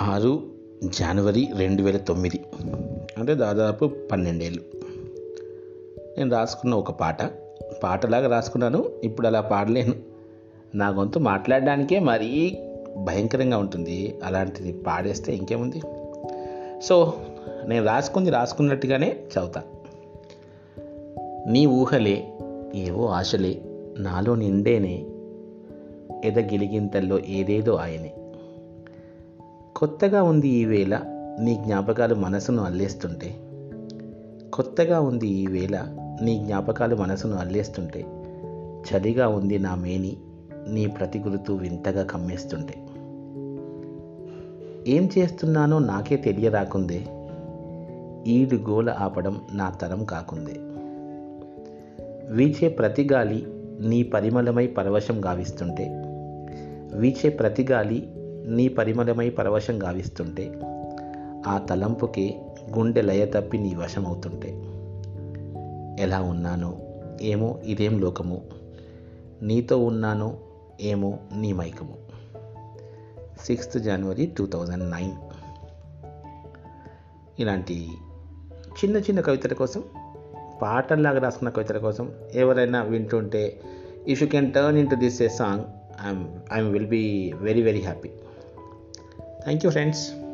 ఆరు జనవరి రెండు వేల తొమ్మిది. అంటే దాదాపు పన్నెండేళ్ళు. నేను రాసుకున్న ఒక పాట. పాటలాగా రాసుకున్నాను. ఇప్పుడు అలా పాడలేను. నా గొంతు మాట్లాడడానికే మరీ భయంకరంగా ఉంటుంది. అలాంటిది పాడేస్తే ఇంకేముంది? సో నేను రాసుకుంది రాసుకున్నట్టుగానే చదువుతా. నీ ఊహలే ఏవో ఆశలే నాలో నిండేనే ఎదగిలిగింతల్లో ఏదేదో ఆయనే. కొత్తగా ఉంది ఈ వేళ నీ జ్ఞాపకాలు మనసును అల్లేస్తుంటే. కొత్తగా ఉంది ఈ వేళ నీ జ్ఞాపకాలు మనసును అల్లేస్తుంటే. చలిగా ఉంది నా మేని నీ ప్రతి గురుతు వింతగా కమ్మేస్తుంటే. ఏం చేస్తున్నానో నాకే తెలియరాకుందే. ఈడు గోల ఆపడం నా తరం కాకుందే. వీచే ప్రతి గాలి నీ పరిమళమై పరవశం గావిస్తుంటే. వీచే ప్రతి గాలి నీ పరిమళమై పరవశం గావిస్తుంటే ఆ తలంపుకి గుండె లయ తప్పి నీ వశమవుతుంటే. ఎలా ఉన్నానో ఏమో ఇదేం లోకము. నీతో ఉన్నానో ఏమో నీ మైకము. Sixth January two thousand nine. ఇలాంటి చిన్న చిన్న కవితల కోసం పాటల్లాగా రాసుకున్న కవితల కోసం ఎవరైనా వింటుంటే if you can turn in to this a song I'm I'm will be very very happy Thank you, friends.